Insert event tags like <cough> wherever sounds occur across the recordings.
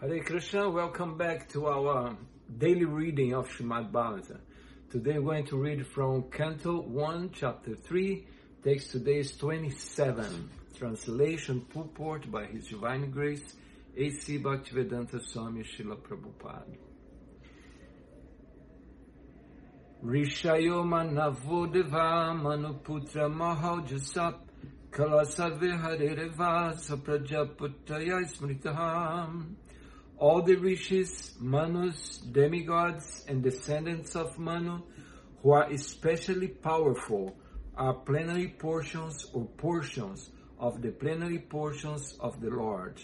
Hare Krishna, welcome back to our daily reading of Srimad Bhagavatam. Today we're going to read from Canto 1, Chapter 3. Text today is 27. Translation purport by His Divine Grace, A.C. Bhaktivedanta Swami Srila Prabhupada. Rishayo manavodeva manuputra mahaujasap kalasave harereva saprajaputaya smritaham. All the rishis, manus, demigods, and descendants of Manu who are especially powerful are plenary portions or portions of the plenary portions of the Lord.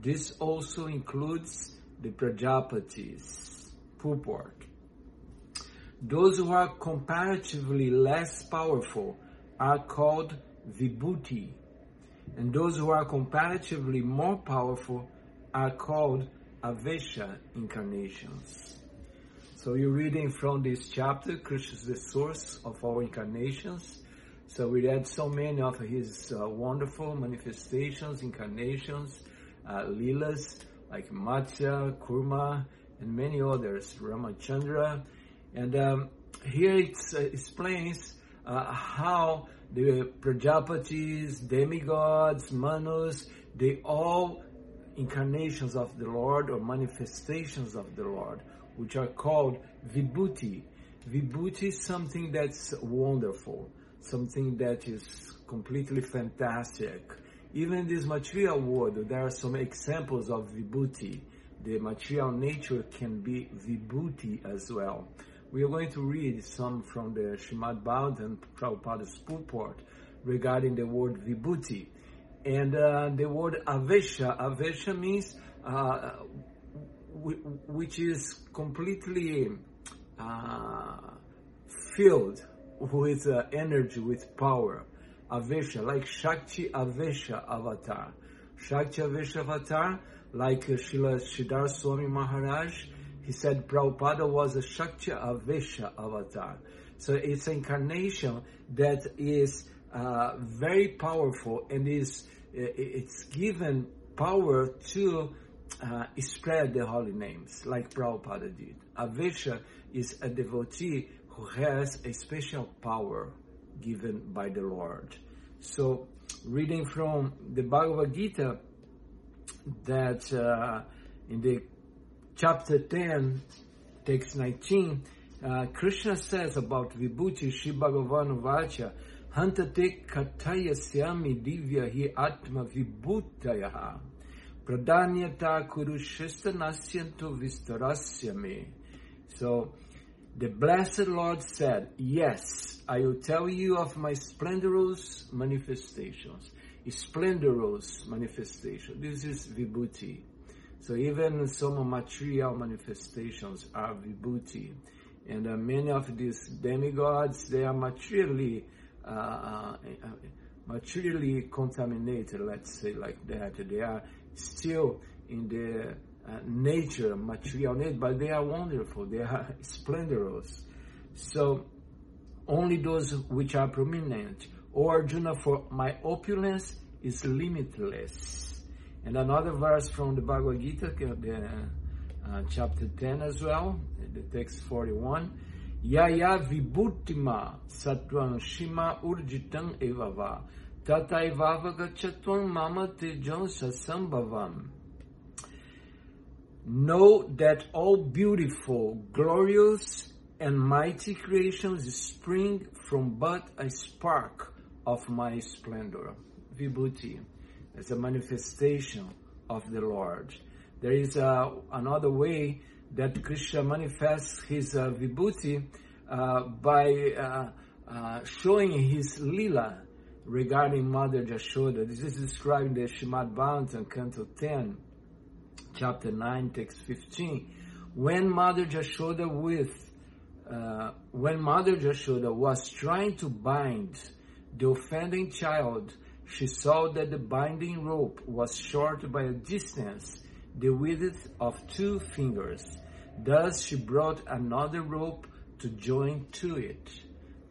This also includes the Prajapatis. Purport. Those who are comparatively less powerful are called Vibhuti, and those who are comparatively more powerful are called Avesha incarnations. So you're reading from this chapter, Krishna is the source of all incarnations. So we read so many of his uh, wonderful manifestations, incarnations, uh, like Matsya, Kurma, and many others, Ramachandra. And um, here it uh, explains uh, how the Prajapatis, demigods, Manus, they all incarnations of the Lord or manifestations of the Lord, which are called Vibhuti. Vibhuti is something that's wonderful, something that is completely fantastic. Even in this material world, there are some examples of Vibhuti. The material nature can be Vibhuti as well. We are going to read some from the Srimad Bhagavatam Prabhupada's purport regarding the word Vibhuti. And uh, the word avesha, avesha means uh, which is completely uh, filled with uh, energy, with power. Avesha, like Shakti Avesha Avatar. Shakti Avesha Avatar, like Srila Sridhar Swami Maharaj, he said Prabhupada was a Shakti Avesha Avatar. So it's incarnation that is uh, very powerful and is it's given power to uh, spread the holy names like Prabhupada did. Avesha is a devotee who has a special power given by the Lord. So, reading from the Bhagavad Gita, that uh, in the chapter 10, text 19, uh, Krishna says about Vibhuti Shri Bhagavan Vacha, Hantate katayasyami divya hi atma vibhutaya pradanyata kurushesta nasyanto vistarasyame. So, the blessed Lord said, Yes, I will tell you of my splendorous manifestations. Splendorous manifestation. This is vibhuti. So even some material manifestations are vibhuti. And uh, many of these demigods, they are materially uh, uh, materially contaminated, let's say like that. They are still in the uh, nature, material nature, but they are wonderful. They are <laughs> splendorous. So only those which are prominent. O Arjuna, for my opulence is limitless. And another verse from the Bhagavad Gita, the, uh, chapter 10 as well, the text 41. Yaya vibhutima satvam shima urjitam evava tataivava gachatvam mama tejam sasambhavam. Know that all beautiful, glorious, and mighty creations spring from but a spark of my splendor. Vibhuti as a manifestation of the Lord. There is uh, another way that Krishna manifests his uh, vibhuti uh, by uh, uh, showing his lila regarding Mother Jashoda. This is described in the Srimad Bhagavatam, Canto 10, chapter 9, text 15. When Mother Jashoda with uh, when Mother Jashoda was trying to bind the offending child, she saw that the binding rope was short by a distance the width of two fingers. Thus she brought another rope to join to it.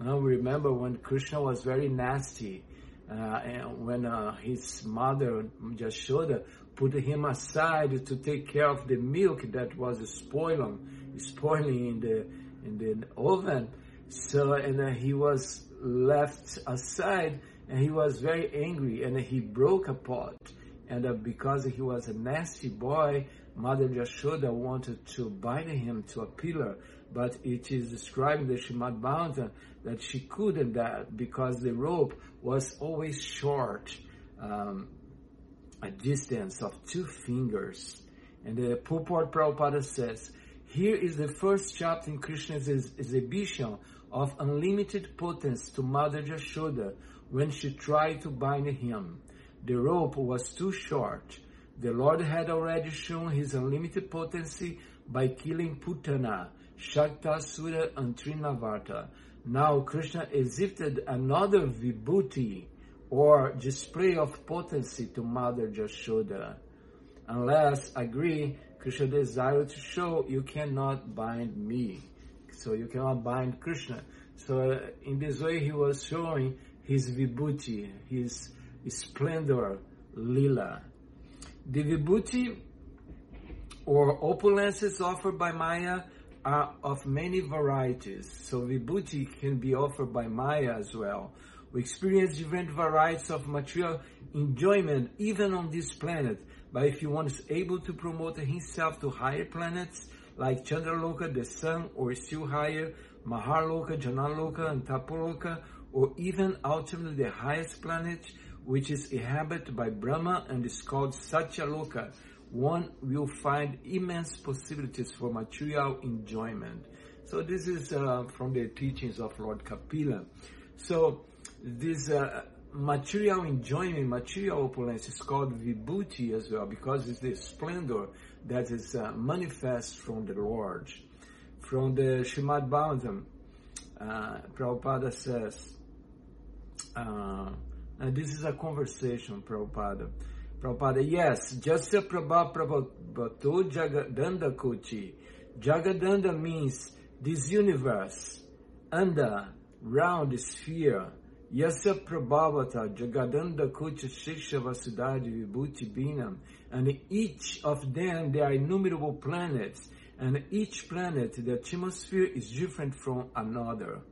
Now remember when Krishna was very nasty, uh, and when uh, his mother Jashoda put him aside to take care of the milk that was spoiling, spoiling in the in the oven. So and uh, he was left aside, and he was very angry, and he broke a pot. And uh, because he was a nasty boy, Mother Yashoda wanted to bind him to a pillar, but it is described in the Shrimad Bhagavatam that she couldn't that because the rope was always short, um, a distance of two fingers. And the Purport Prabhupada says, here is the first chapter in Krishna's exhibition of unlimited potency to Mother Yashoda when she tried to bind him. The rope was too short. The Lord had already shown his unlimited potency by killing Putana, Shaktasura, and Trinavarta. Now Krishna exhibited another vibhuti, or display of potency to Mother Yashoda. Unless agree, Krishna desired to show you cannot bind me. So you cannot bind Krishna. So uh, in this way he was showing his vibhuti, his splendor, lila. The vibhuti or opulences offered by Maya are of many varieties. So vibhuti can be offered by Maya as well. We experience different varieties of material enjoyment even on this planet. But if one is able to promote himself to higher planets like Chandraloka, the sun, or still higher, Maharloka, Janaloka, and Tapoloka, or even ultimately the highest planet, which is inhabited by Brahma and is called Satyaloka, one will find immense possibilities for material enjoyment. So this is uh, from the teachings of Lord Kapila. So this uh, material enjoyment, material opulence is called vibhuti as well because it's the splendor that is uh, manifest from the Lord. From the Shrimad Bhagavatam, uh, Prabhupada says, uh, and this is a conversation, Prabhupada. Prabhupada, yes, Jasya Prabha Jagadanda Kuti. Jagadanda means this universe, under, round sphere. Yasya Prabhavata Jagadanda Kuti Shiksha Vasudhadi Vibhuti Binam. And each of them, there are innumerable planets. And each planet, the atmosphere is different from another.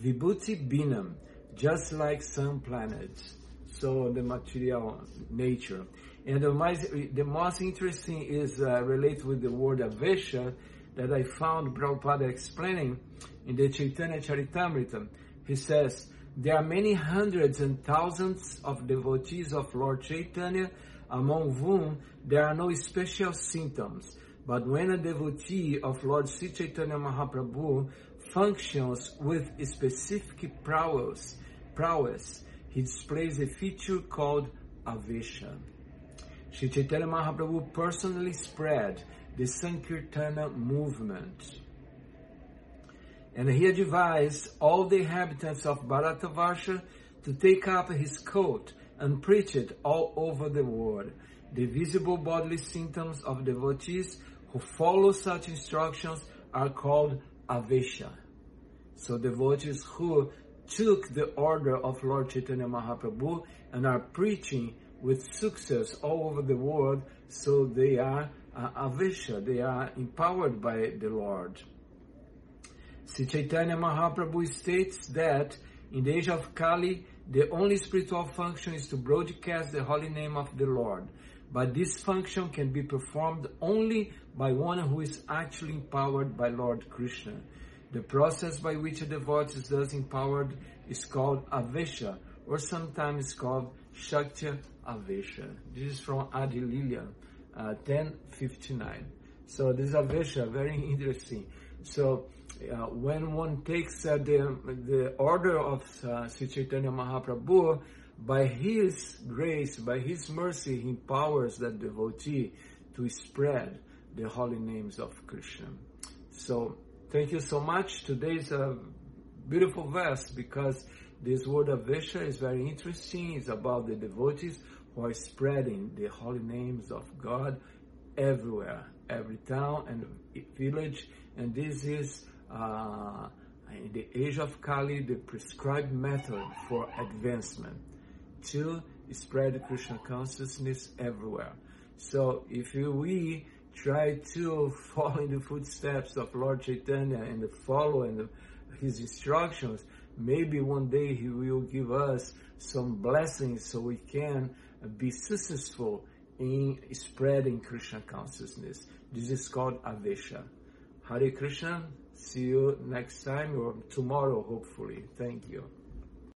Vibhuti Binam just like some planets. So the material nature. And the most, the most interesting is uh, related with the word Avesha that I found Prabhupada explaining in the Chaitanya Charitamrita. He says, there are many hundreds and thousands of devotees of Lord Chaitanya, among whom there are no special symptoms. But when a devotee of Lord Sri Chaitanya Mahaprabhu functions with specific prowess, prowess, he displays a feature called Avesha. Sri Chaitanya Mahaprabhu personally spread the Sankirtana movement. And he advised all the inhabitants of Bharatavarsha to take up his coat and preach it all over the world. The visible bodily symptoms of devotees who follow such instructions are called Avesha. So devotees who took the order of Lord Chaitanya Mahaprabhu and are preaching with success all over the world, so they are uh, Avesha, they are empowered by the Lord. Sri Chaitanya Mahaprabhu states that in the age of Kali, the only spiritual function is to broadcast the holy name of the Lord. But this function can be performed only by one who is actually empowered by Lord Krishna. The process by which a devotee is thus empowered is called Avesha, or sometimes called Shakti Avesha. This is from Adi Lila, uh, 1059. So this Avesha, very <laughs> interesting. So uh, when one takes uh, the, the order of uh, Sri Chaitanya Mahaprabhu, by his grace, by his mercy, he empowers that devotee to spread the holy names of Krishna. So Thank you so much. Today is a beautiful verse because this word Avesha is very interesting. It's about the devotees who are spreading the holy names of God everywhere, every town and village. And this is, uh, in the age of Kali, the prescribed method for advancement to spread Krishna consciousness everywhere. So if we try to <laughs> follow in the footsteps of Lord Chaitanya and follow in his instructions, maybe one day he will give us some blessings so we can be successful in spreading Krishna consciousness. This is called Avesha. Hare Krishna. See you next time or tomorrow, hopefully. Thank you.